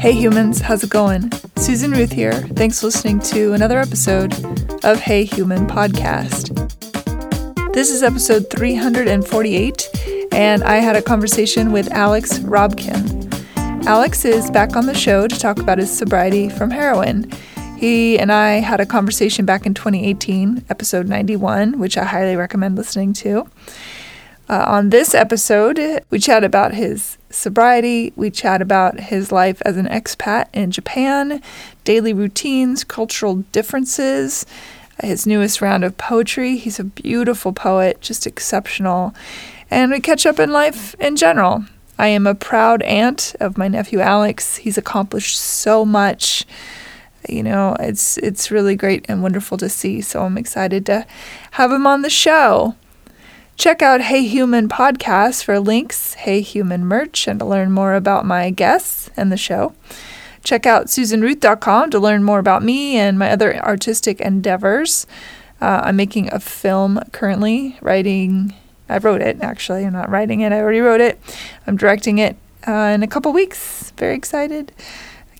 Hey humans, how's it going? Susan Ruth here. Thanks for listening to another episode of Hey Human Podcast. This is episode 348, and I had a conversation with Alex Robkin. Alex is back on the show to talk about his sobriety from heroin. He and I had a conversation back in 2018, episode 91, which I highly recommend listening to. Uh, on this episode, we chat about his sobriety, we chat about his life as an expat in Japan, daily routines, cultural differences, his newest round of poetry. He's a beautiful poet, just exceptional. And we catch up in life in general. I am a proud aunt of my nephew Alex. He's accomplished so much. You know, it's it's really great and wonderful to see. So I'm excited to have him on the show. Check out Hey Human podcast for links, Hey Human merch, and to learn more about my guests and the show. Check out susanruth.com to learn more about me and my other artistic endeavors. Uh, I'm making a film currently, writing. I wrote it actually. I'm not writing it. I already wrote it. I'm directing it uh, in a couple weeks. Very excited.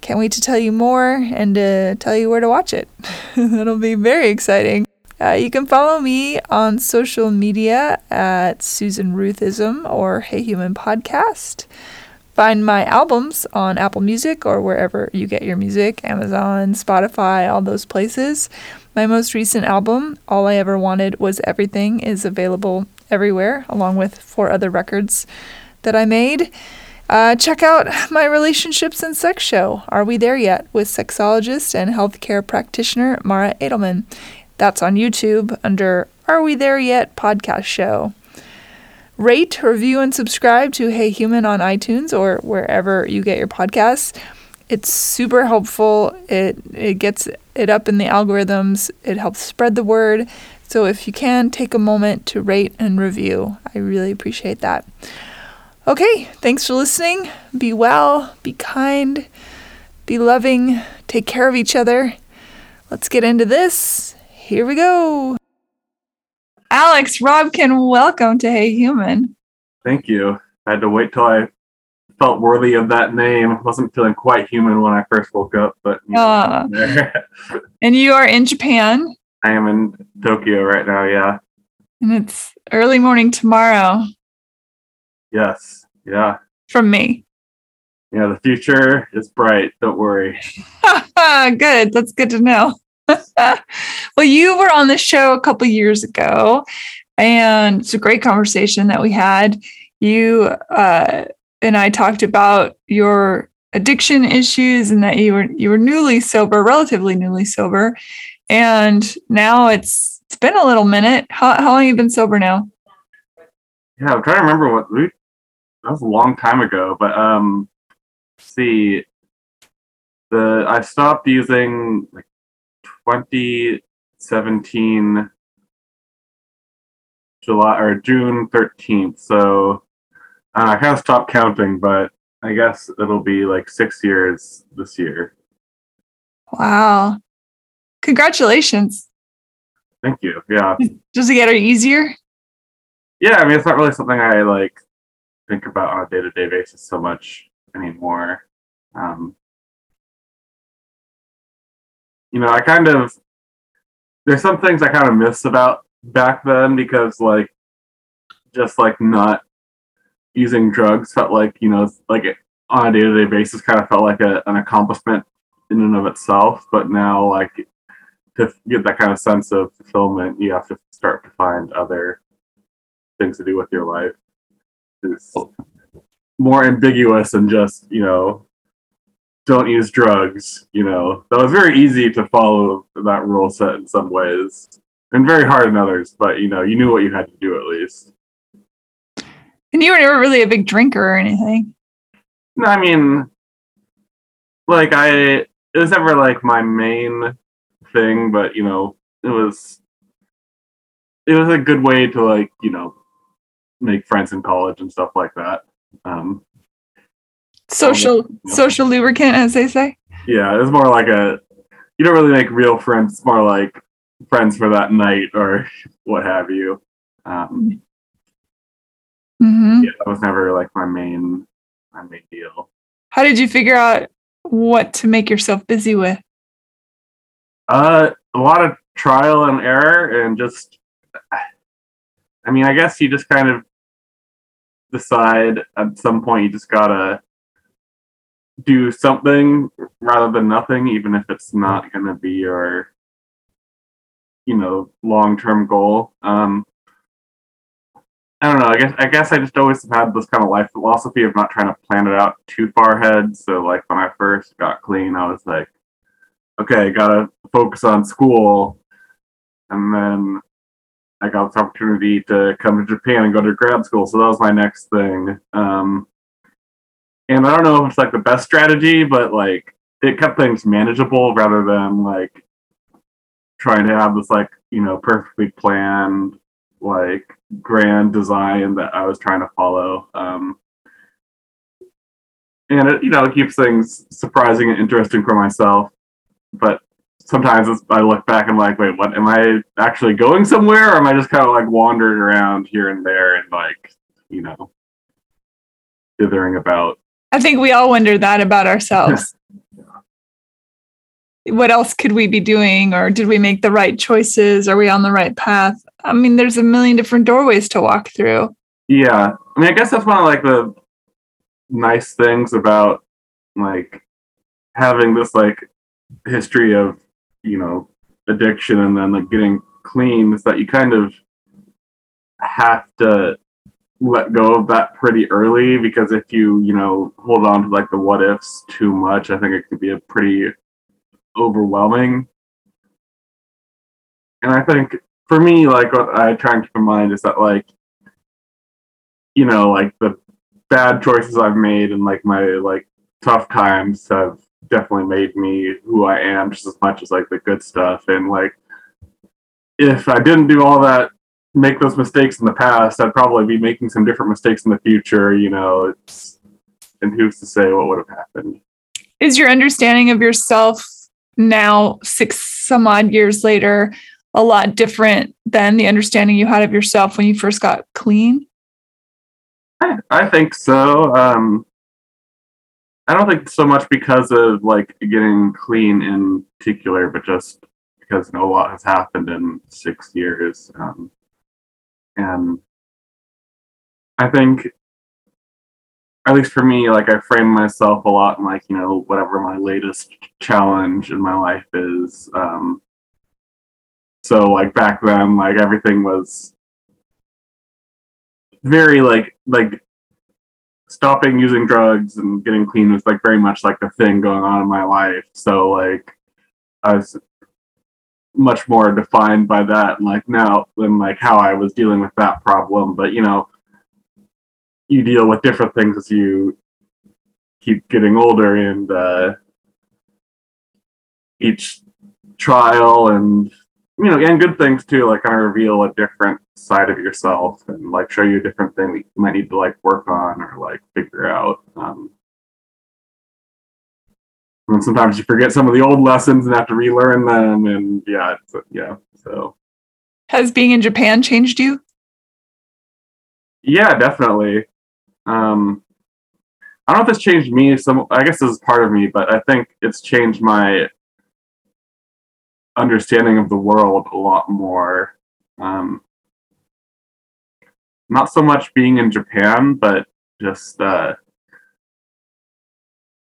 Can't wait to tell you more and to tell you where to watch it. That'll be very exciting. Uh, you can follow me on social media at Susan Ruthism or Hey Human Podcast. Find my albums on Apple Music or wherever you get your music, Amazon, Spotify, all those places. My most recent album, All I Ever Wanted Was Everything, is available everywhere, along with four other records that I made. Uh, check out my relationships and sex show, Are We There Yet? with sexologist and healthcare practitioner Mara Edelman. That's on YouTube under Are We There Yet podcast show. Rate, review, and subscribe to Hey Human on iTunes or wherever you get your podcasts. It's super helpful. It it gets it up in the algorithms. It helps spread the word. So if you can take a moment to rate and review, I really appreciate that. Okay, thanks for listening. Be well, be kind, be loving, take care of each other. Let's get into this. Here we go. Alex Robkin, welcome to Hey Human. Thank you. I had to wait till I felt worthy of that name. I wasn't feeling quite human when I first woke up, but you know, Uh, and you are in Japan, I am in Tokyo right now. Yeah. and it's early morning tomorrow Yes. Yeah. from me. Yeah. The future is bright. Don't worry. good. That's good to know. well, you were on the show a couple years ago, and it's a great conversation that we had. You uh, and I talked about your addiction issues and that you were you were newly sober, relatively newly sober, and now it's it's been a little minute. How how long you been sober now? Yeah. I'm trying to remember what we, that was a long time ago, but um, see, the I stopped using like 2017 July or June 13th. So uh, I kind of stopped counting, but I guess it'll be like six years this year. Wow! Congratulations. Thank you. Yeah. Does it get any easier? Yeah. I mean, it's not really something I like think about on a day to day basis so much anymore. Um, you know, I kind of there's some things I kind of miss about back then because like just like not using drugs felt like you know like on a day to day basis kind of felt like a, an accomplishment in and of itself. But now like to get that kind of sense of fulfillment, you have to start to find other things to do with your life. It's oh. more ambiguous than just you know don't use drugs, you know. That was very easy to follow that rule set in some ways. And very hard in others, but you know, you knew what you had to do at least. And you were never really a big drinker or anything. No, I mean like I it was never like my main thing, but you know, it was it was a good way to like, you know, make friends in college and stuff like that. Um Social yeah. social lubricant, as they say. yeah, it's more like a you don't really make real friends. It's more like friends for that night or what have you. Um, mm-hmm. yeah, that was never like my main my main deal. How did you figure out what to make yourself busy with? Uh, a lot of trial and error, and just, I mean, I guess you just kind of decide at some point you just gotta do something rather than nothing, even if it's not gonna be your, you know, long term goal. Um, I don't know. I guess I guess I just always have had this kind of life philosophy of not trying to plan it out too far ahead. So like when I first got clean, I was like, okay, gotta focus on school, and then I got this opportunity to come to Japan and go to grad school. So that was my next thing. Um, and I don't know if it's like the best strategy, but like it kept things manageable rather than like trying to have this like you know perfectly planned like grand design that I was trying to follow. Um, and it, you know, keeps things surprising and interesting for myself. But sometimes I look back and like, wait, what? Am I actually going somewhere, or am I just kind of like wandering around here and there and like, you know, dithering about? I think we all wonder that about ourselves. What else could we be doing, or did we make the right choices? Are we on the right path? I mean, there's a million different doorways to walk through. Yeah, I mean, I guess that's one of like the nice things about like having this like history of you know addiction and then like getting clean is that you kind of have to let go of that pretty early because if you you know hold on to like the what ifs too much i think it could be a pretty overwhelming and i think for me like what i try and keep in mind is that like you know like the bad choices i've made and like my like tough times have definitely made me who I am just as much as like the good stuff. And like, if I didn't do all that, make those mistakes in the past, I'd probably be making some different mistakes in the future. You know, it's and who's to say what would have happened? Is your understanding of yourself now, six some odd years later, a lot different than the understanding you had of yourself when you first got clean? I, I think so. Um, I don't think so much because of like getting clean in particular, but just because you know, a lot has happened in six years. Um, and I think, at least for me, like I frame myself a lot in like, you know, whatever my latest challenge in my life is. Um, so like back then, like everything was very like like stopping using drugs and getting clean was like very much like the thing going on in my life. So like I was much more defined by that like now than like how I was dealing with that problem. But you know, you deal with different things as you keep getting older and uh each trial and you know, and good things too, like kind of reveal a different side of yourself and like show you a different thing that you might need to like work on or like figure out. Um, and sometimes you forget some of the old lessons and have to relearn them. And yeah, yeah. So, has being in Japan changed you? Yeah, definitely. Um, I don't know if it's changed me. Some, I guess this is part of me, but I think it's changed my understanding of the world a lot more. Um, not so much being in Japan, but just uh,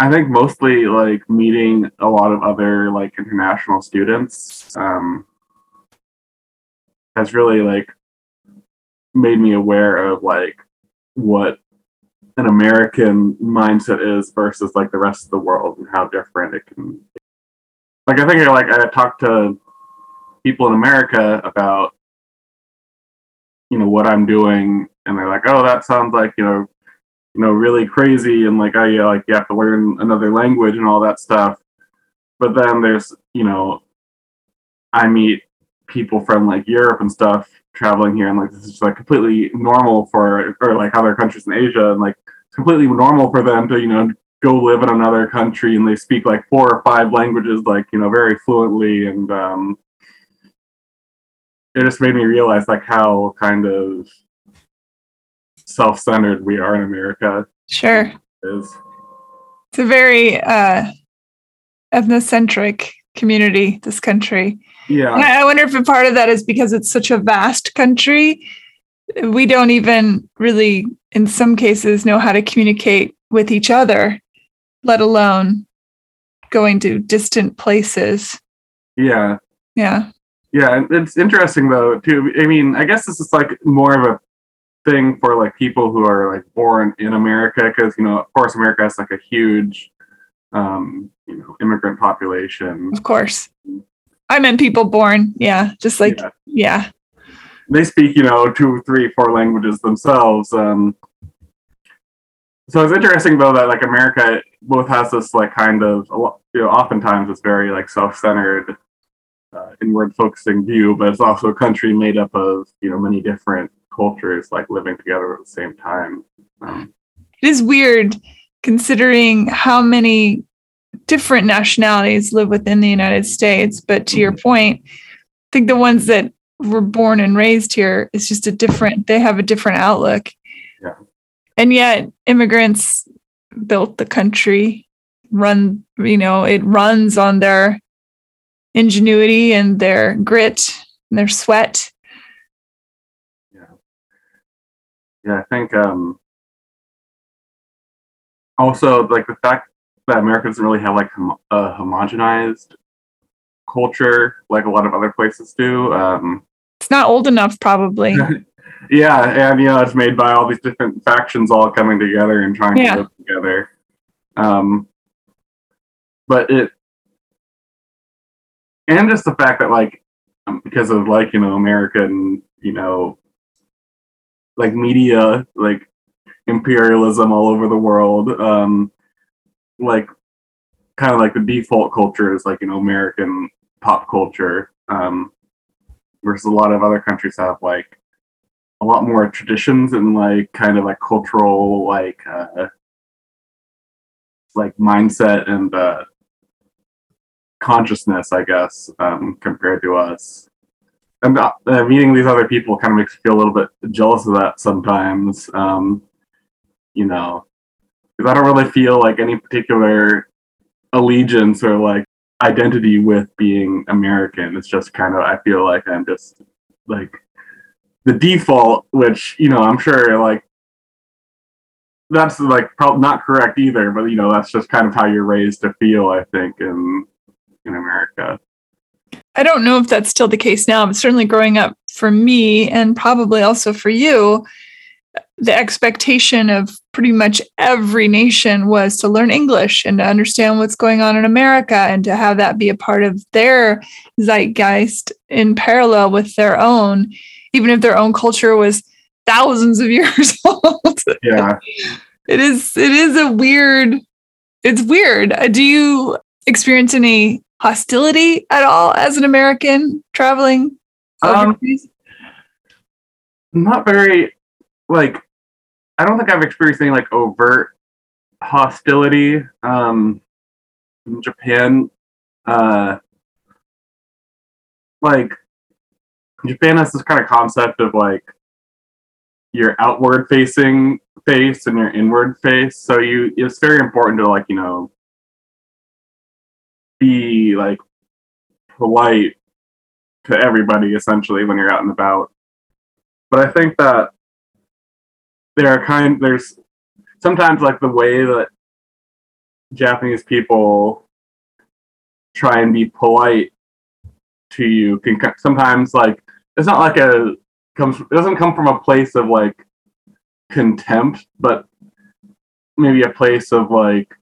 I think mostly like meeting a lot of other like international students um, has really like made me aware of like what an American mindset is versus like the rest of the world and how different it can Be. like I think I like I talked to people in America about you know what I'm doing, and they're like, "Oh, that sounds like you know, you know, really crazy," and like I you know, like you have to learn another language and all that stuff. But then there's you know, I meet people from like Europe and stuff traveling here, and like this is like completely normal for or like other countries in Asia, and like completely normal for them to you know go live in another country and they speak like four or five languages like you know very fluently and um, it just made me realize like how kind of self-centered we are in america sure is it's a very uh, ethnocentric community, this country. Yeah. And I wonder if a part of that is because it's such a vast country. We don't even really, in some cases, know how to communicate with each other, let alone going to distant places. Yeah. Yeah. Yeah, and it's interesting though too. I mean, I guess this is like more of a thing for like people who are like born in America because you know, of course, America has like a huge, um, you know, immigrant population. Of course. I meant people born. Yeah. Just like, Yeah. yeah. They speak, you know, two, three, four languages themselves. Um, so it's interesting though that like America both has this like kind of a lot- you know oftentimes it's very like self-centered uh, inward focusing view but it's also a country made up of you know many different cultures like living together at the same time um, It is weird considering how many different nationalities live within the United States. But to your point, I think the ones that were born and raised here is just a different, they have a different outlook. Yeah. And yet, immigrants built the country, run, you know, it runs on their ingenuity and their grit and their sweat. Yeah i think um also like the fact that america doesn't really have like hom- a homogenized culture like a lot of other places do um It's not old enough, probably. Yeah, and you know, it's made by all these different factions all coming together and trying Yeah. to live together. Um, but it, and just the fact that like, um, because of like you know American, you know, like media, like imperialism all over the world, um, like kind of like the default culture is like you know American pop culture, um, versus a lot of other countries have like a lot more traditions and like kind of like cultural like uh like mindset and uh consciousness i guess um compared to us and uh, uh, meeting these other people kind of makes me feel a little bit jealous of that sometimes um you know because i don't really feel like any particular allegiance or like identity with being american it's just kind of i feel like i'm just like the default, which you know, I'm sure like that's like probably not correct either, but you know, that's just kind of how you're raised to feel. I think in in America. I don't know if that's still the case now, but certainly growing up for me and probably also for you, the expectation of pretty much every nation was to learn English and to understand what's going on in America and to have that be a part of their zeitgeist in parallel with their own, even if their own culture was thousands of years old. Yeah, it is it is a weird it's weird. Do you experience any hostility at all as an American traveling Um, not very like. I don't think I've experienced any like overt hostility um, in Japan. Uh, like Japan has this kind of concept of like your outward facing face and your inward face. So you it's very important to like, you know, be like polite to everybody essentially when you're out and about. But I think that there are kind there's sometimes like the way that Japanese people try and be polite to you can sometimes like it's not like a comes it doesn't come from a place of like contempt but maybe a place of like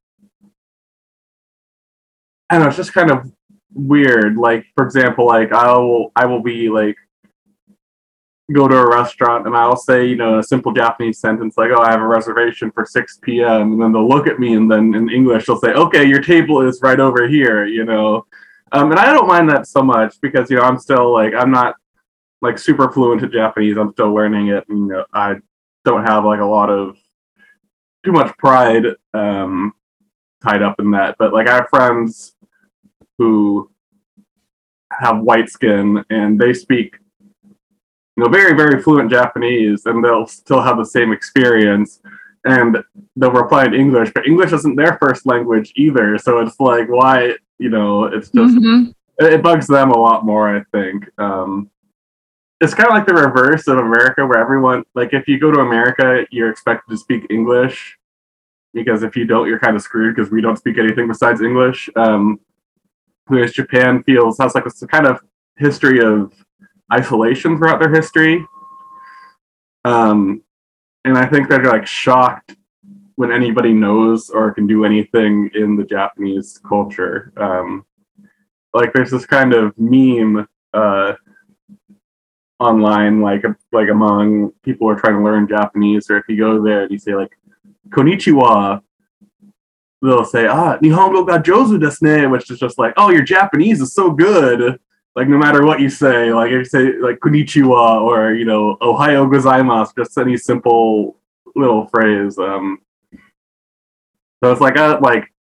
I don't know it's just kind of weird like for example like I will I will be like go to a restaurant and I'll say you know a simple Japanese sentence like oh I have a reservation for 6 p.m. and then they'll look at me and then in English they'll say okay your table is right over here you know um, and I don't mind that so much because you know I'm still like I'm not like super fluent in Japanese. I'm still learning it, and you know, I don't have like a lot of too much pride um, tied up in that. But like I have friends who have white skin and they speak you know very very fluent Japanese, and they'll still have the same experience. And they'll reply in English, but English isn't their first language either. So it's like, why You know, it's just Mhm. it it bugs them a lot more. I think. Um, it's kind of like the reverse of America, where everyone like if you go to America, you're expected to speak English because if you don't, you're kind of screwed because we don't speak anything besides English. Um, whereas Japan feels has like a kind of history of isolation throughout their history. Um, and I think they're like shocked when anybody knows or can do anything in the Japanese culture. Um, like there's this kind of meme uh, online, like like among people who are trying to learn Japanese, or if you go there and you say like "konnichiwa," they'll say "ah nihongo ga desu ne," which is just like "oh your Japanese is so good." Like no matter what you say, like if you say like "konnichiwa" or you know "ohayo gozaimasu," just any simple little phrase. Um, so it's like a like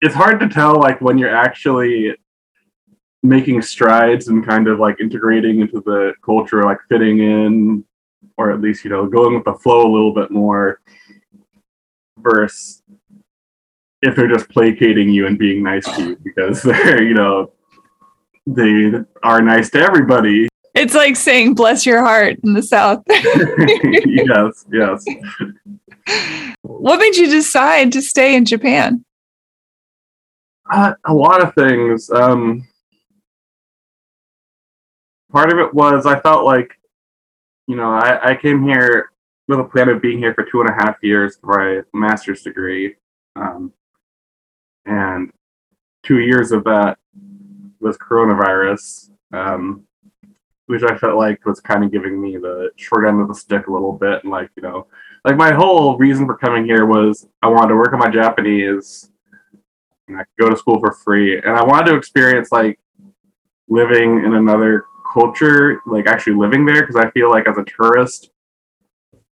it's hard to tell like when you're actually making strides and kind of like integrating into the culture, like fitting in, or at least you know going with the flow a little bit more, versus if they're just placating you and being nice to you because they're you know they are nice to everybody. It's like saying "bless your heart" in the South. yes, yes. what made you decide to stay in Japan? Uh, a lot of things. Um, part of it was I felt like, you know, I, I came here with a plan of being here for two and a half years for my master's degree. Um, and two years of that was coronavirus, um, which I felt like was kind of giving me the short end of the stick a little bit. And like, you know, like my whole reason for coming here was I wanted to work on my Japanese and I could go to school for free. And I wanted to experience like living in another culture, like actually living there, because I feel like as a tourist,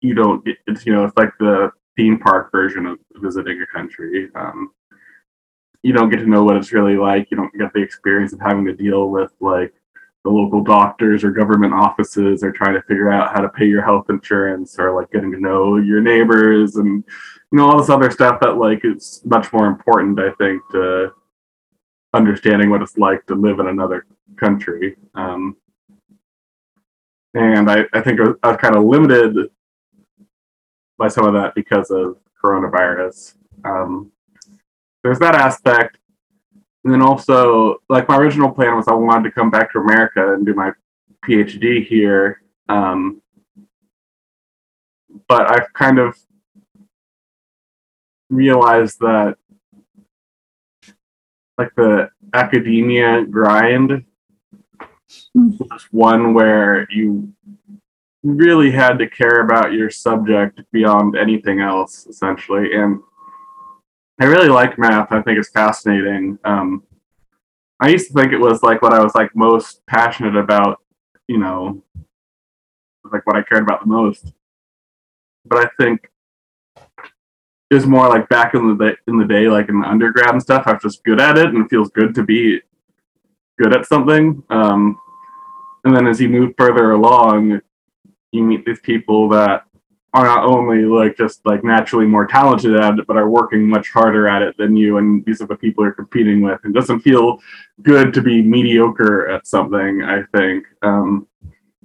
you don't. It's you know, it's like the theme park version of visiting a country. Um, you don't get to know what it's really like. You don't get the experience of having to deal with like the local doctors or government offices or trying to figure out how to pay your health insurance or like getting to know your neighbors and you know all this other stuff that like is much more important i think to understanding what it's like to live in another country um, and I, I think I was kind of limited by some of that because of coronavirus. Um, there's that aspect. And then also like my original plan was i wanted to come back to america and do my phd here um, but i've kind of realized that like the academia grind was one where you really had to care about your subject beyond anything else essentially and i really like math i think it's fascinating um, i used to think it was like what i was like most passionate about you know like what i cared about the most but i think it was more like back in the day, in the day, like in the undergrad and stuff. I was just good at it, and it feels good to be good at something. Um, and then as you move further along, you meet these people that are not only like just like naturally more talented at it, but are working much harder at it than you. And these are the people you're competing with. It doesn't feel good to be mediocre at something. I think. Um,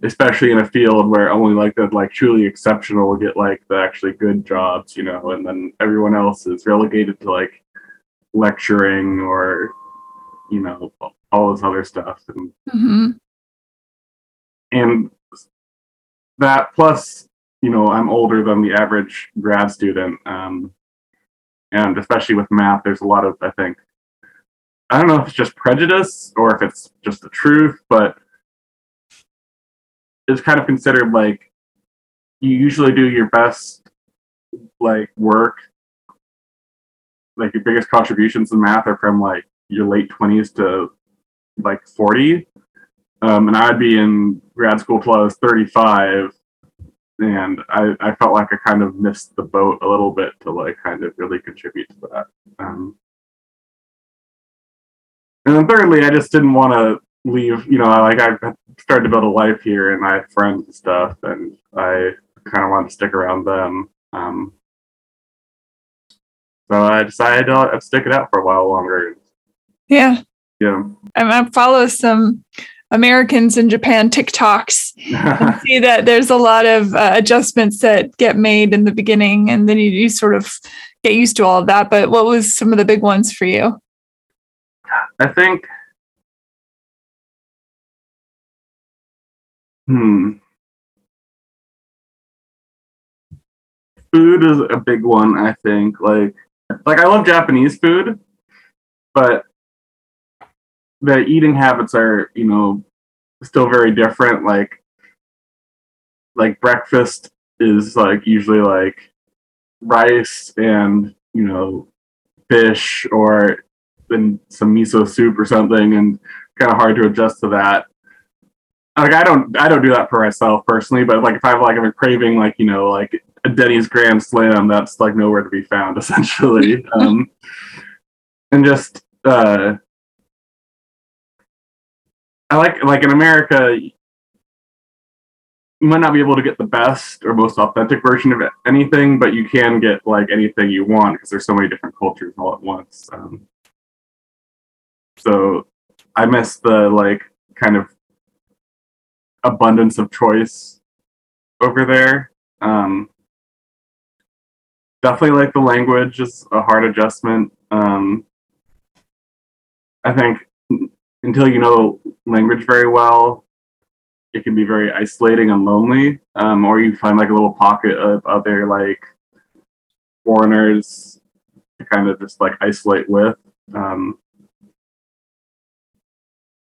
especially in a field where only like the like truly exceptional will get like the actually good jobs, you know, and then everyone else is relegated to like lecturing or you know all this other stuff and hmm and that plus you know i'm older than the average grad student um and especially with math there's a lot of i think i don't know if it's just prejudice or if it's just the truth but it's kind of considered like you usually do your best like work like your biggest contributions in math are from like your late 20s to like 40 um, and i'd be in grad school till i was 35 and I, I felt like i kind of missed the boat a little bit to like kind of really contribute to that um, and then thirdly i just didn't want to leave you know like i started to build a life here and i have friends and stuff and i kind of wanted to stick around them um, So I decided I'd stick it out for a while longer. Yeah. Yeah. I, I follow some Americans in Japan TikToks and see that there's a lot of uh, adjustments that get made in the beginning, and then you, you sort of get used to all of that. But what was some of the big ones for you? I think. Hmm. Food is a big one, I think. Like like I love Japanese food, but the eating habits are, you know, still very different. Like like breakfast is like usually like rice and, you know, fish or then some miso soup or something and kind of hard to adjust to that. Like I don't I don't do that for myself personally, but like if I have like a craving like, you know, like a Denny's Grand Slam, that's like nowhere to be found essentially. um and just uh I like like in America you might not be able to get the best or most authentic version of anything, but you can get like anything you want because there's so many different cultures all at once. Um, so I miss the like kind of abundance of choice over there. Um, definitely like the language is a hard adjustment. Um, I think until you know language very well, it can be very isolating and lonely. Um, or you find like a little pocket of other like foreigners to kind of just like isolate with. Um,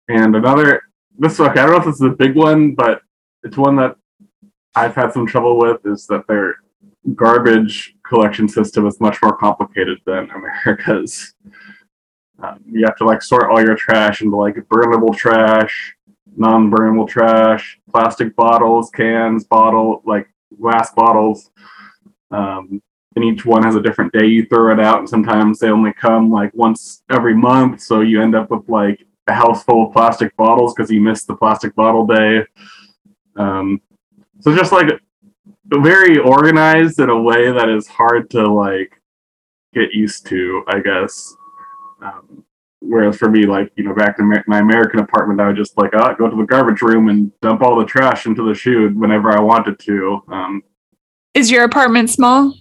and another, this okay, I don't know if this is a big one, but it's one that I've had some trouble with is that their garbage collection system is much more complicated than America's. Um, you have to like sort all your trash into like burnable trash, non-burnable trash, plastic bottles, cans, bottle like glass bottles. Um, and each one has a different day you throw it out, and sometimes they only come like once every month, so you end up with like a house full of plastic bottles because you missed the plastic bottle day. Um, so just like very organized in a way that is hard to like get used to, I guess. Um, whereas for me, like you know, back in my American apartment, I would just like oh, go to the garbage room and dump all the trash into the chute whenever I wanted to. Um, Is your apartment small?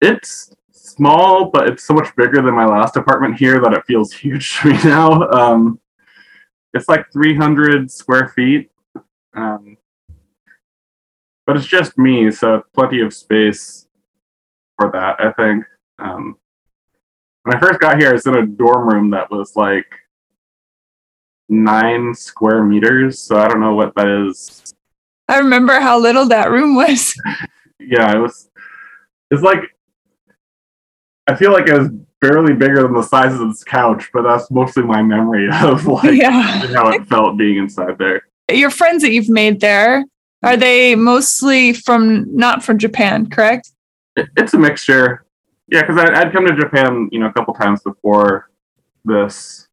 It's small, but it's so much bigger than my last apartment here that it feels huge to me now. Um, it's like 300 square feet. Um, but it's just me, so plenty of space for that, I think. Um, when I first got here, I was in a dorm room that was like nine square meters, so I don't know what that is. I remember how little that room was. yeah, it was. It's like I feel like it was barely bigger than the size of this couch, but that's mostly my memory of like Yeah. how it felt being inside there. Your friends that you've made there, are they mostly from not from Japan, correct? It's a mixture. Yeah, because I'd come to Japan, you know, a couple times before this.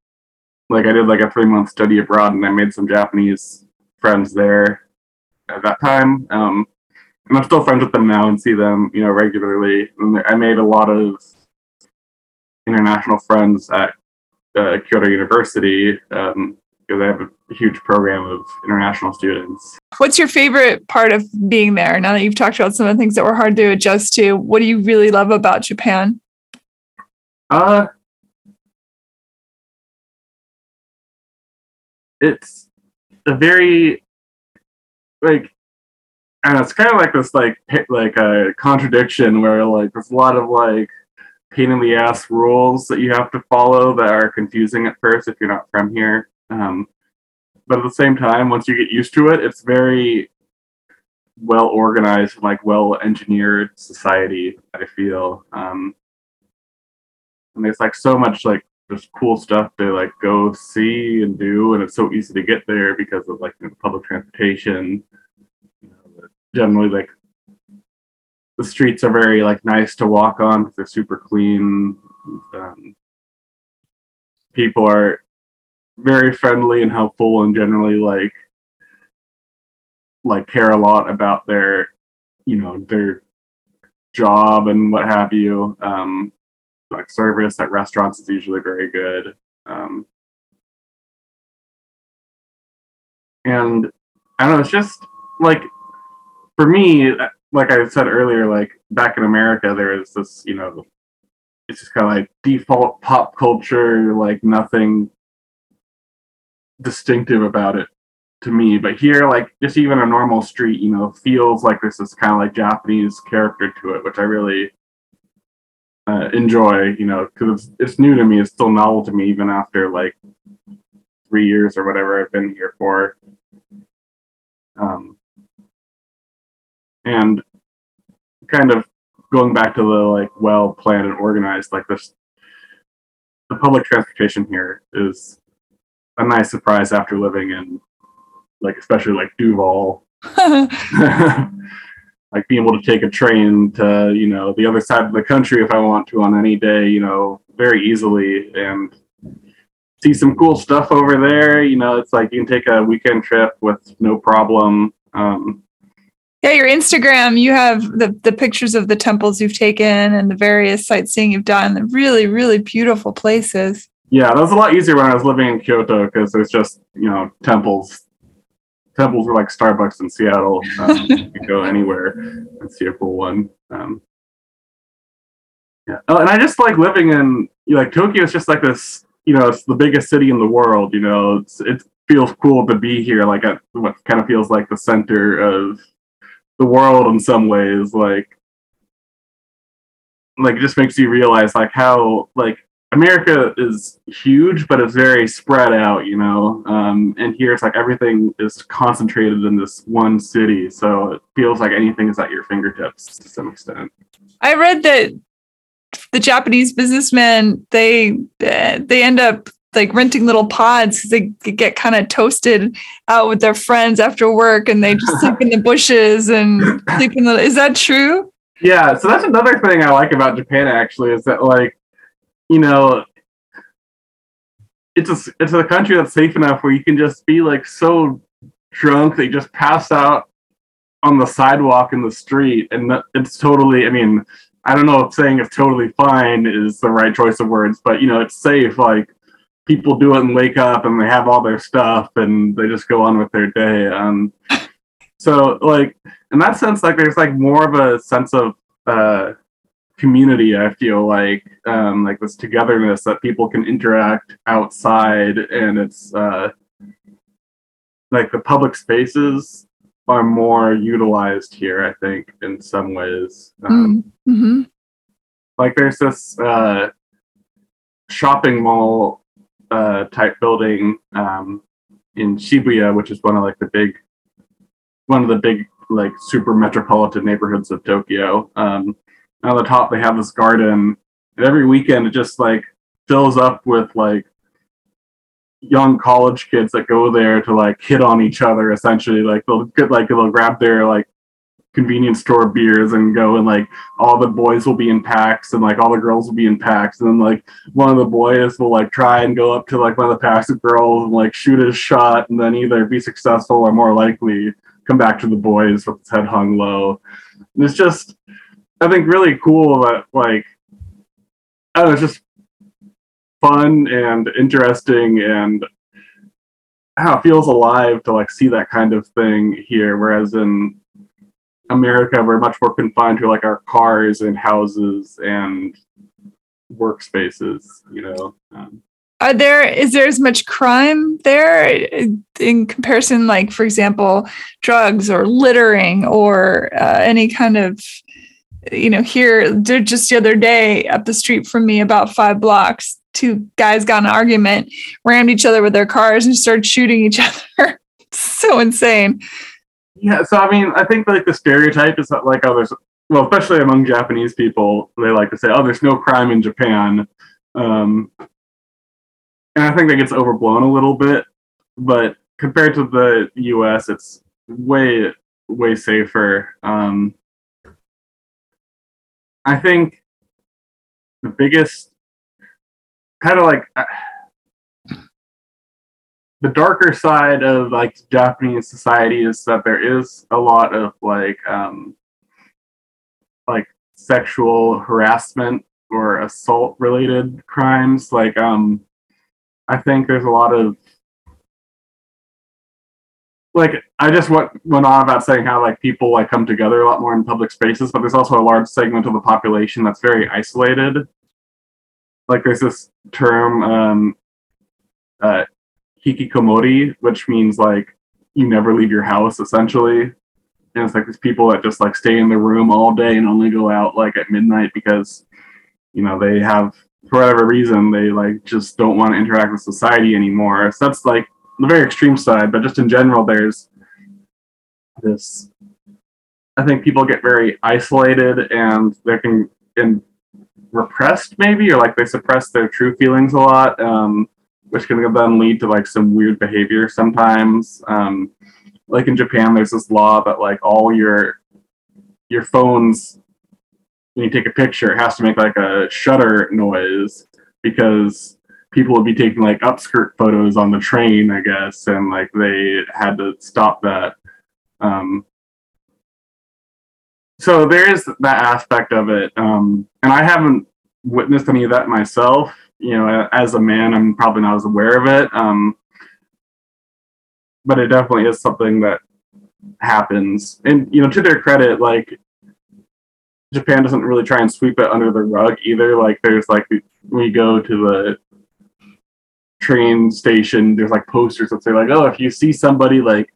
Like I did like a three month study abroad, and I made some Japanese friends there at that time. Um, and I'm still friends with them now and see them, you know, regularly. And I made a lot of international friends at uh, Kyoto University um, because I have a huge program of international students. What's your favorite part of being there? Now that you've talked about some of the things that were hard to adjust to, what do you really love about Japan? Uh, it's a very like know, it's kind of like this like like a contradiction where like there's a lot of like pain in the ass rules that you have to follow that are confusing at first if you're not from here. Um, but at the same time, once you get used to it, it's very well organized, like well engineered society. I feel, um, and there's like so much like just cool stuff to like go see and do, and it's so easy to get there because of like you know, public transportation. Generally, like the streets are very like nice to walk on because they're super clean. Um, people are very friendly and helpful and generally like like care a lot about their you know their job and what have you. Um, like service at restaurants is usually very good. Um, and I don't know, it's just like for me, like I said earlier, like back in America, there is this, you know, it's just kind of like default pop culture, like nothing distinctive about it to me. But here, like just even a normal street, you know, feels like there's this kind of like Japanese character to it, which I really uh, enjoy. You know, because it's, it's new to me. It's still novel to me, even after like three years or whatever I've been here for. Um, and kind of going back to the like well planned and organized, like this, the public transportation here is a nice surprise after living in like especially like Duval. like being able to take a train to you know the other side of the country if I want to on any day, you know, very easily and see some cool stuff over there. You know, it's like you can take a weekend trip with no problem. Um, yeah, your Instagram, you have the, the pictures of the temples you've taken and the various sightseeing you've done, the really, really beautiful places. Yeah, that was a lot easier when I was living in Kyoto because there's just, you know, temples. Temples were like Starbucks in Seattle. Um, you can go anywhere and see a cool one. Um, yeah. Oh, and I just like living in, like, Tokyo is just like this, you know, it's the biggest city in the world, you know, it's, it feels cool to be here, like at what kind of feels like the center of the world in some ways like like it just makes you realize like how like America is huge, but it's very spread out, you know. Um, and here it's like everything is concentrated in this one city, so it feels like anything is at your fingertips to some extent. I read that the Japanese businessmen they they end up like renting little pods because they get kind of toasted out with their friends after work and they just sleep in the bushes and sleep in the is that true yeah so that's another thing i like about japan actually is that like you know it's a it's a country that's safe enough where you can just be like so drunk they just pass out on the sidewalk in the street and it's totally i mean i don't know if saying it's totally fine is the right choice of words but you know it's safe like people do it and wake up and they have all their stuff and they just go on with their day. Um, so like in that sense, like there's like more of a sense of uh, community. I feel like um, like this togetherness that people can interact outside, and it's uh, like the public spaces are more utilized here. I think in some ways. Um, mm-hmm. Like there's this uh, shopping mall uh, type building um, in Shibuya, which is one of like the big, one of the big like super metropolitan neighborhoods of Tokyo. Um, on the top, they have this garden, every weekend it just like fills up with like young college kids that go there to like hit on each other. Essentially, like they'll get like they'll grab their like convenience store beers and go and like all the boys will be in packs and like all the girls will be in packs and then like one of the boys will like try and go up to like one of the packs of girls and like shoot his shot and then either be successful or more likely come back to the boys with his head hung low. And it's just I think really cool that like I it's just fun and interesting and how it feels alive to like see that kind of thing here. Whereas in America, we're much more confined to like our cars and houses and workspaces, you know. Um, are there is there as much crime there in comparison like for example drugs or littering or uh, any kind of you know here just the other day up the street from me about five blocks two guys got an argument rammed each other with their cars and started shooting each other so insane yeah, so I mean, I think like the stereotype is that like oh, there's well, especially among Japanese people, they like to say, oh, there's no crime in Japan, um, and I think that gets overblown a little bit. But compared to the U.S., it's way way safer. Um, I think the biggest kind of like the darker side of like Japanese society is that there is a lot of like um like sexual harassment or assault related crimes. Like, um, I think there's a lot of like I just went went on about saying how like people like come together a lot more in public spaces, but there's also a large segment of the population that's very isolated. Like there's this term, um, uh, hikikomori, which means like you never leave your house essentially. And it's like these people that just like stay in their room all day and only go out like at midnight because you know they have for whatever reason they like just don't want to interact with society anymore. So that's like the very extreme side, but just in general, there's this. I think people get very isolated and they can and repressed maybe or like they suppress their true feelings a lot, um, which can then lead to like some weird behavior sometimes. Um, like in Japan, there's this law that like all your your phones when you take a picture it has to make like a shutter noise because people would be taking like upskirt photos on the train, I guess, and like they had to stop that. Um, so there is that aspect of it, um, and I haven't witnessed any of that myself. You know, as a man, I'm probably not as aware of it, um, but it definitely is something that happens. And you know, to their credit, like Japan doesn't really try and sweep it under the rug either. Like there's like we go to the train station, there's like posters that say like, oh, if you see somebody like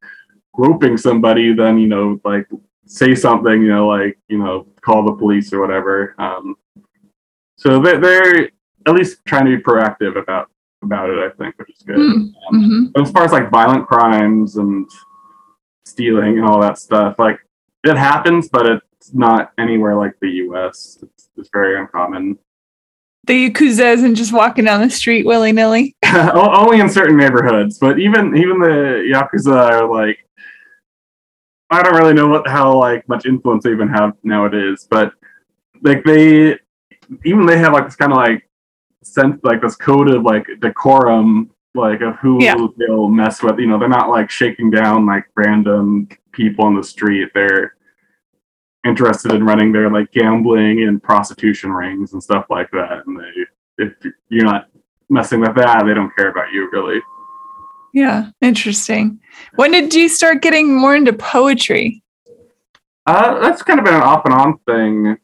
groping somebody, then you know, like say something, you know, like you know, call the police or whatever. Um, so they're, they're at least trying to be proactive about about it, I think, which is good. Mm, Um, Mm-hmm. but as far as like violent crimes and stealing and all that stuff, like it happens, but it's not anywhere like the U.S. It's, it's very uncommon. The Yakuza isn't just walking down the street willy nilly. Only in certain neighborhoods, but even even the yakuza are like, I don't really know what how like much influence they even have nowadays, but like they even they have like this kind of like sense like this code of like decorum like of who Yeah. they'll mess with. You know, they're not like shaking down like random people on the street. They're interested in running their like gambling and prostitution rings and stuff like that. And they if you're not messing with that, they don't care about you really. Yeah, interesting. When did you start getting more into poetry? Uh, that's kind of been an off and on thing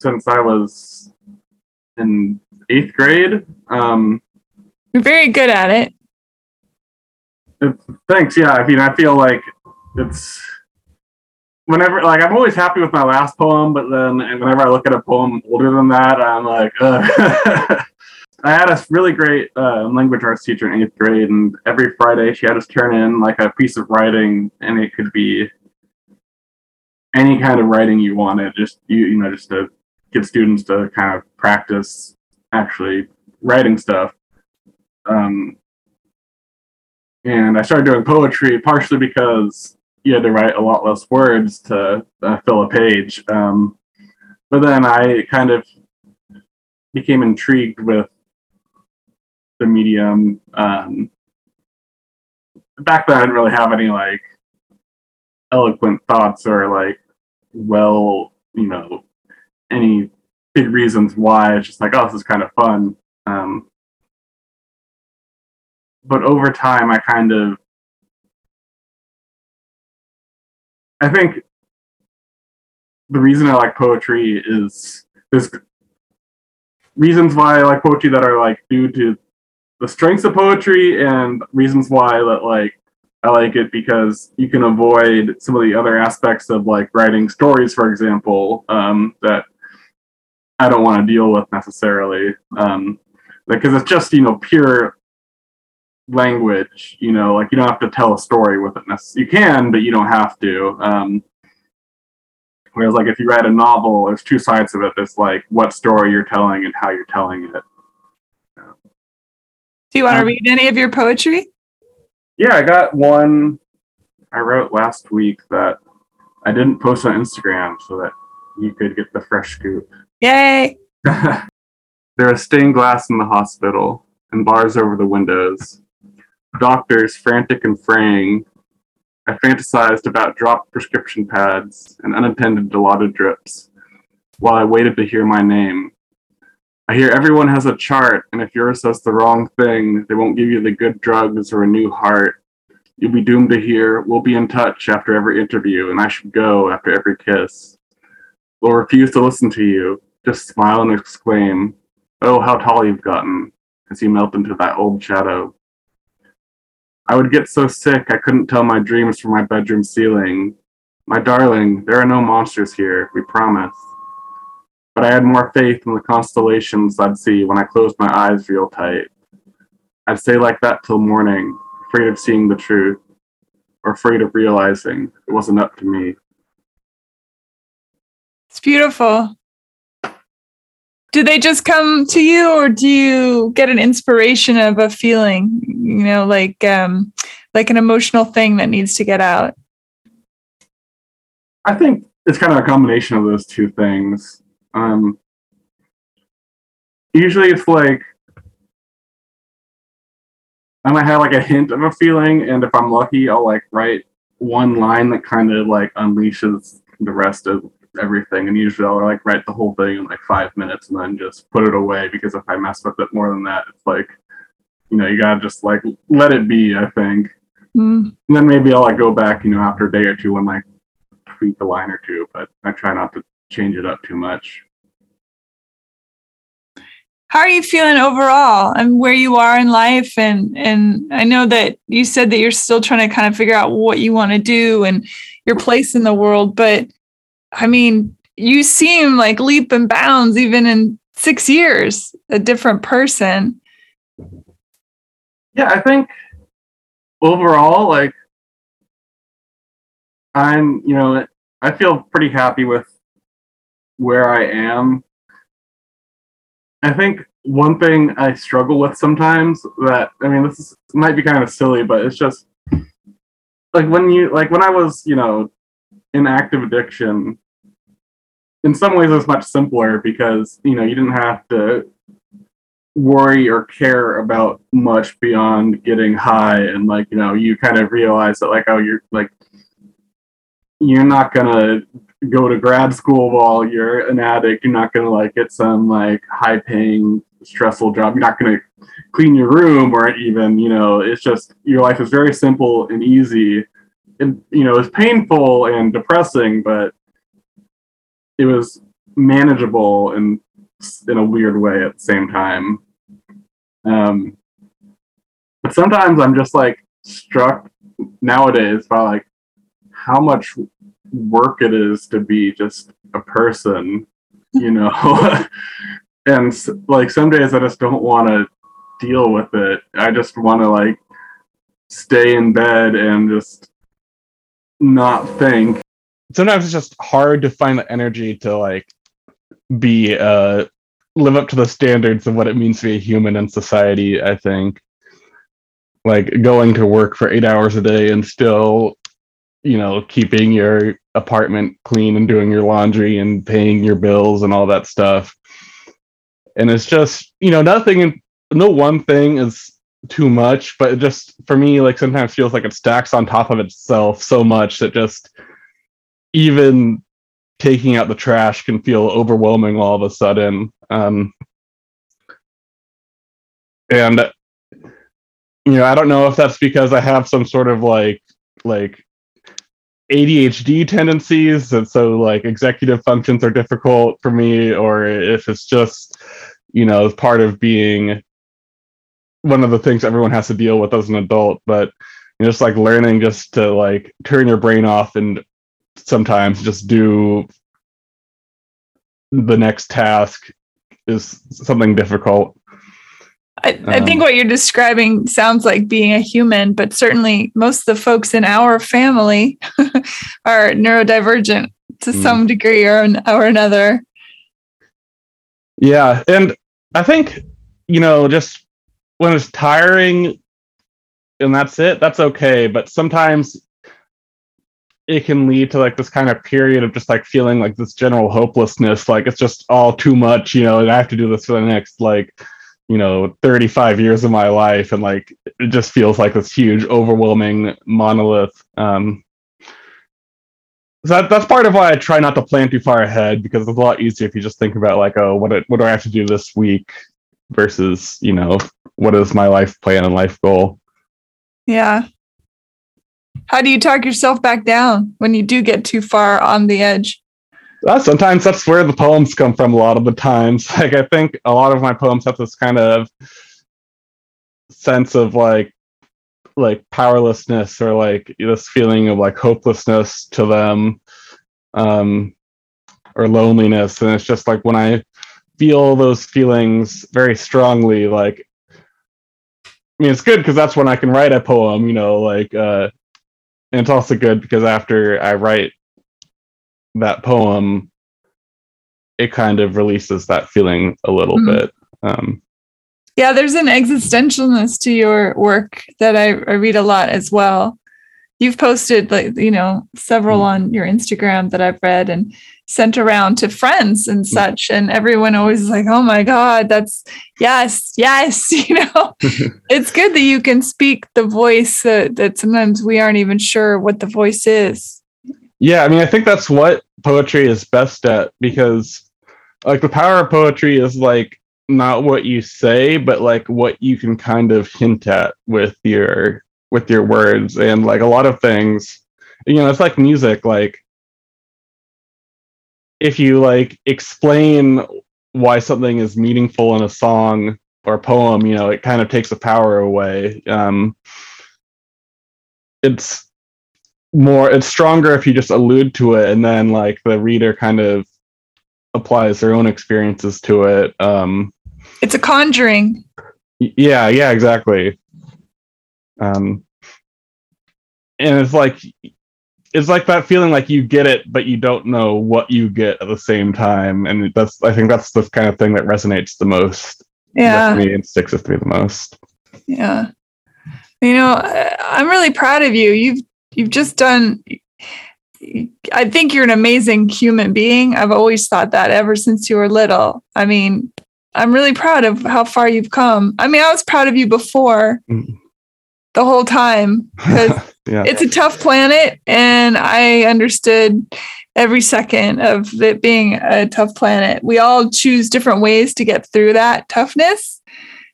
since I was in eighth grade. Um, You're very good at it. thanks. Yeah, I mean, I feel like it's whenever like I'm always happy with my last poem, but then whenever I look at a poem older than that, I'm like. I had a really great uh, language arts teacher in eighth grade, and every Friday she had us turn in like a piece of writing, and it could be any kind of writing you wanted, just you you know, just to get students to kind of practice actually writing stuff. Um, and I started doing poetry partially because you had to write a lot less words to uh, fill a page. Um, but then I kind of became intrigued with the medium. Um, back then, I didn't really have any like eloquent thoughts or like well, you know, any big reasons why. It's just like, oh, this is kind of fun. Um, but over time, I kind of I think the reason I like poetry is there's reasons why I like poetry that are like due to the strengths of poetry and reasons why that like I like it because you can avoid some of the other aspects of like writing stories, for example, um, that I don't want to deal with necessarily. Um, because it's just you know pure language you know like you don't have to tell a story with it you can but you don't have to um whereas like if you write a novel there's two sides of it there's like what story you're telling and how you're telling it Do you want to Um, read any of your poetry? yeah i got one i wrote last week that i didn't post on instagram so that you could get the fresh scoop Yay! there is stained glass in the hospital and bars over the windows. Doctors frantic and fraying. I fantasized about dropped prescription pads and unattended Dilaudid drips. while I waited to hear my name. I hear everyone has a chart, and if yours says the wrong thing, they won't give you the good drugs or a new heart. You'll be doomed to hear, we'll be in touch after every interview, and I should go after every kiss. We'll refuse to listen to you, just smile and exclaim, Oh, how tall you've gotten, as you melt into that old shadow. I would get so sick I couldn't tell my dreams from my bedroom ceiling. My darling, there are no monsters here, we promise. But I had more faith in the constellations I'd see when I closed my eyes real tight. I'd stay like that till morning, afraid of seeing the truth, or afraid of realizing it wasn't up to me. It's beautiful. Do they just come to you or do you get an inspiration of a feeling, you know, like um like an emotional thing that needs to get out? I think it's kind of a combination of those two things. Um, usually it's like I might have like a hint of a feeling, and if I'm lucky, I'll like write one line that kind of like unleashes the rest of everything. And usually I'll like write the whole thing in like five minutes and then just put it away because if I mess with it more than that, it's like you know you gotta just like let it be. I think, Mm. and then maybe I'll like go back you know after a day or two and like tweak a line or two, but I try not to change it up too much. How are you feeling overall and where you are in life? And and I know that you said that you're still trying to kind of figure out what you want to do and your place in the world, but I mean, you seem like leap and bounds even in six years, a different person. Yeah, I think overall, like I'm, you know, I feel pretty happy with where I am. I think one thing I struggle with sometimes that I mean, this is, might be kind of silly, but it's just like when you like when I was, you know, in active addiction. In some ways, it was much simpler because you know you didn't have to worry or care about much beyond getting high and like you know you kind of realize that like oh you're like you're not gonna go to grad school while you're an addict you're not gonna like get some like high paying stressful job you're not gonna clean your room or even you know it's just your life is very simple and easy and you know it's painful and depressing but it was manageable and in a weird way at the same time. Um, but sometimes I'm just like struck nowadays by like how much work it is to be just a person, you know. and like some days I just don't want to deal with it. I just want to like stay in bed and just not think. sometimes it's just hard to find the energy to like be uh live up to the standards of what it means to be a human in society i think like going to work for eight hours a day and still you know keeping your apartment clean and doing your laundry and paying your bills and all that stuff and it's just you know nothing no one thing is too much but it just for me like sometimes feels like it stacks on top of itself so much that just even taking out the trash can feel overwhelming all of a sudden. Um, and you know, I don't know if that's because I have some sort of like like ADHD tendencies, and so like executive functions are difficult for me, or if it's just you know part of being one of the things everyone has to deal with as an adult. But you know, just like learning just to like turn your brain off and sometimes just do the next task is something difficult. I, I think Um, what you're describing sounds like being a human, but certainly most of the folks in our family are neurodivergent to Mm. some degree or, an- or another. Yeah, and I think you know just when it's tiring and that's it, that's okay. But sometimes it can lead to like this kind of period of just like feeling like this general hopelessness, like it's just all too much, you know, and I have to do this for the next like you know 35 years of my life and like it just feels like this huge overwhelming monolith um so that, that's part of why I try not to plan too far ahead because it's a lot easier if you just think about like, oh, what what do I have to do this week versus you know what is my life plan and life goal. Yeah. How do you talk yourself back down when you do get too far on the edge? Uh, sometimes that's where the poems come from. A lot of the times, like I think a lot of my poems have this kind of sense of like like powerlessness or like this feeling of like hopelessness to them um or loneliness and it's just like when i feel those feelings very strongly like i mean it's good because that's when i can write a poem you know like uh and it's also good because after i write that poem it kind of releases that feeling a little Mhm. bit um Yeah, there's an existentialness to your work that I, I read a lot as well. You've posted like you know several Mm. on your Instagram that I've read and sent around to friends and Mm. such, and everyone always is like, "Oh my God, that's yes, yes." You know, it's good that you can speak the voice that, that sometimes we aren't even sure what the voice is. Yeah, I mean, I think that's what poetry is best at because, like, the power of poetry is like not what you say, but like what you can kind of hint at with your with your words, and like a lot of things, you know, it's like music. Like, if you like explain why something is meaningful in a song or poem, you know, it kind of takes the power away. Um, it's more it's stronger if you just allude to it and then like the reader kind of applies their own experiences to it um It's a conjuring. yeah yeah exactly um and it's like it's like that feeling like you get it but you don't know what you get at the same time and that's i think that's the kind of thing that resonates the most Yeah. with me and sticks with me the most Yeah. You know, I'm really proud of you. You've you've just done I think you're an amazing human being. I've always thought that ever since you were little. I mean, I'm really proud of how far you've come. I mean, I was proud of you before Mm. The whole time because yeah it's a tough planet and I understood every second of it being a tough planet. We all choose different ways to get through that toughness,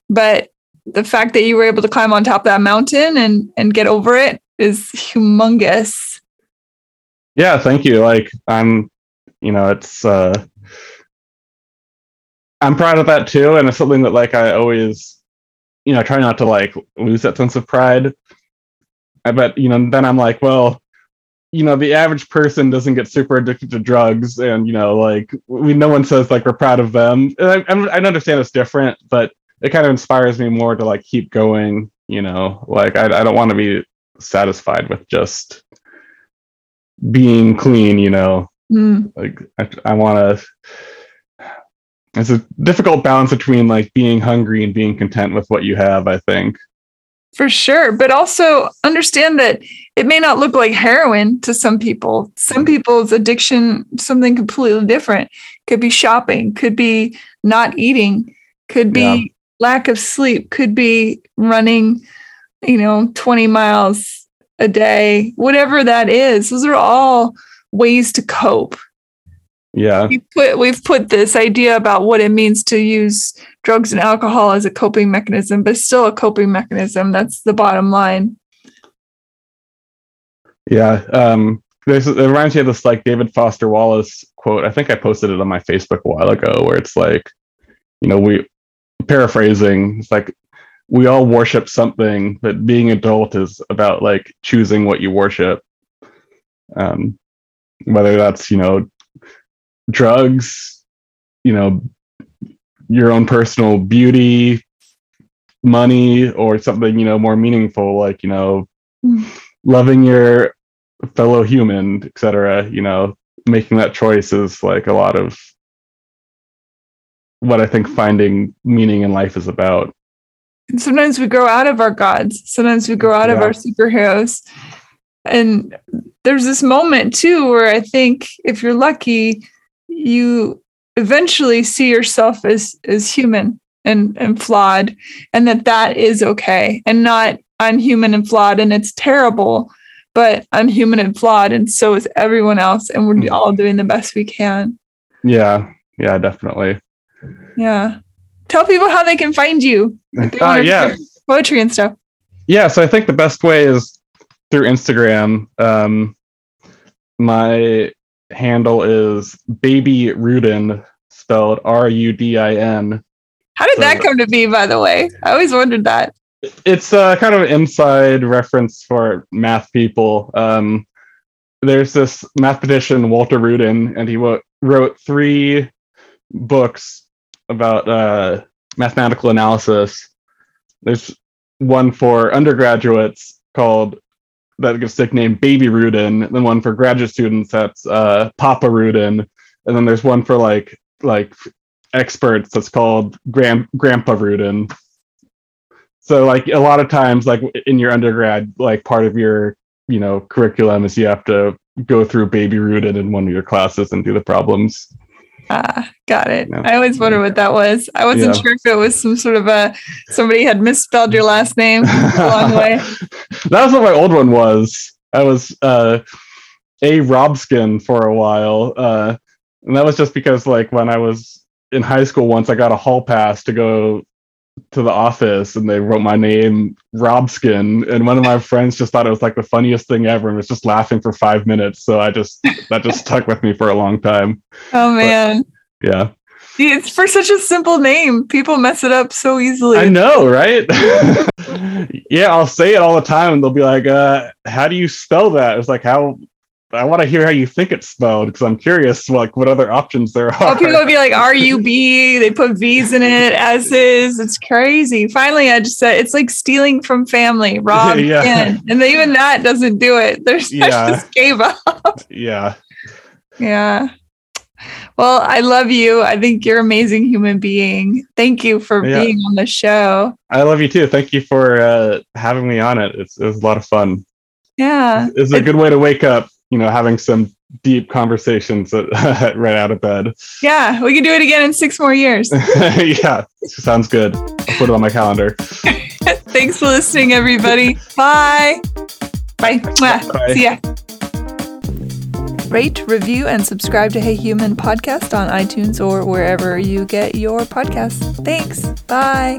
but the fact that you were able to climb on top of that mountain and and get over it is humongous. yeah thank you like i'm you know it's uh i'm proud of that too and it's something that like i always you know try not to like lose that sense of pride. I bet you know then i'm like well you know the average person doesn't get super addicted to drugs and you know like we no one says like we're proud of them. And I, I'm- I understand it's different but it kind of inspires me more to like keep going you know? Like i, I don't want to be satisfied with just being clean you know? Mm, like i, I want to it's a difficult balance between like being hungry and being content with what you have i think for sure, but also understand that it may not look like heroin to some people. Some people's addiction something completely different. Could be shopping, could be not eating, could be Yeah. lack of sleep, could be running, you know, 20 miles a day, whatever that is. Those are all ways to cope. Yeah We put we've put this idea about what it means to use drugs and alcohol as a coping mechanism, but still a coping mechanism. That's the bottom line. Yeah. Um, there's, it reminds me of this like David Foster Wallace quote. I think I posted it on my Facebook a while ago, where it's like, you know, we paraphrasing. It's like we all worship something, but being adult is about like choosing what you worship. Um, whether that's you know drugs, you know, your own personal beauty, money, or something you know more meaningful, like you know loving your fellow human, etc. You know, making that choice is like a lot of what I think finding meaning in life is about. And sometimes we grow out of our gods. Sometimes we grow out of Yeah. our superheroes. And there's this moment too where I think if you're lucky, you eventually see yourself as as human and and flawed, and that that is okay, and not I'm human and flawed and it's terrible. but I'm human and flawed, and so is everyone else, and we're all doing the best we can. Yeah, yeah, definitely. Yeah. Tell people how they can find you. Uh, yeah, Poetry and stuff. yeah. So I think the best way is through Instagram. Um, my handle is baby Rudin, spelled R U D I N. How did So- that come to be, by the way? I always wondered that. It's uh, kind of an inside reference for math people. Um, there's this mathematician Walter Rudin, and he wo- wrote three books about uh, mathematical analysis. There's one for undergraduates called that gets nicknamed Baby Rudin, and then one for graduate students that's uh, Papa Rudin, and then there's one for like like experts that's called Grand Grandpa Rudin. So like a lot of times, like in your undergrad, like part of your you know curriculum is you have to go through Baby Rudin in one of your classes and do the problems. Ah, got it. Yeah. I always wondered what that was. I wasn't Yeah. sure if it was some sort of a somebody had misspelled your last name along the way. that was what my old one was. I was uh, a Robskin for a while, uh, and that was just because like when I was in high school, once I got a hall pass to go to the office, and they wrote my name Robskin, and one of my friends just thought it was like the funniest thing ever, and was just laughing for five minutes. So I just that just stuck with me for a long time. Oh man. Yeah, It's for such a simple name. People mess it up so easily. I know, right? yeah, I'll say it all the time, and they'll be like, uh, "How do you spell that?" It's like how. I want to hear how you think it's spelled because I'm curious, like what other options there are. People would be like R U B. They put V's in it, S's. It's crazy. Finally, I just said it's like stealing from family. Rob Yeah. in. and even that doesn't do it. There's Yeah. just gave up. yeah, Yeah. Well, I love you. I think you're an amazing human being. Thank you for Yeah. being on the show. I love you too. Thank you for uh, having me on it. It's, it was a lot of fun. Yeah. It's a good way to wake up. You know, having some deep conversations right out of bed. Yeah. We can do it again in six more years. yeah, sounds good. I'll put it on my calendar. Thanks for listening, everybody. Bye. Bye. Bye. See ya. Rate, review, and subscribe to Hey Human podcast on iTunes or wherever you get your podcasts. Thanks. Bye.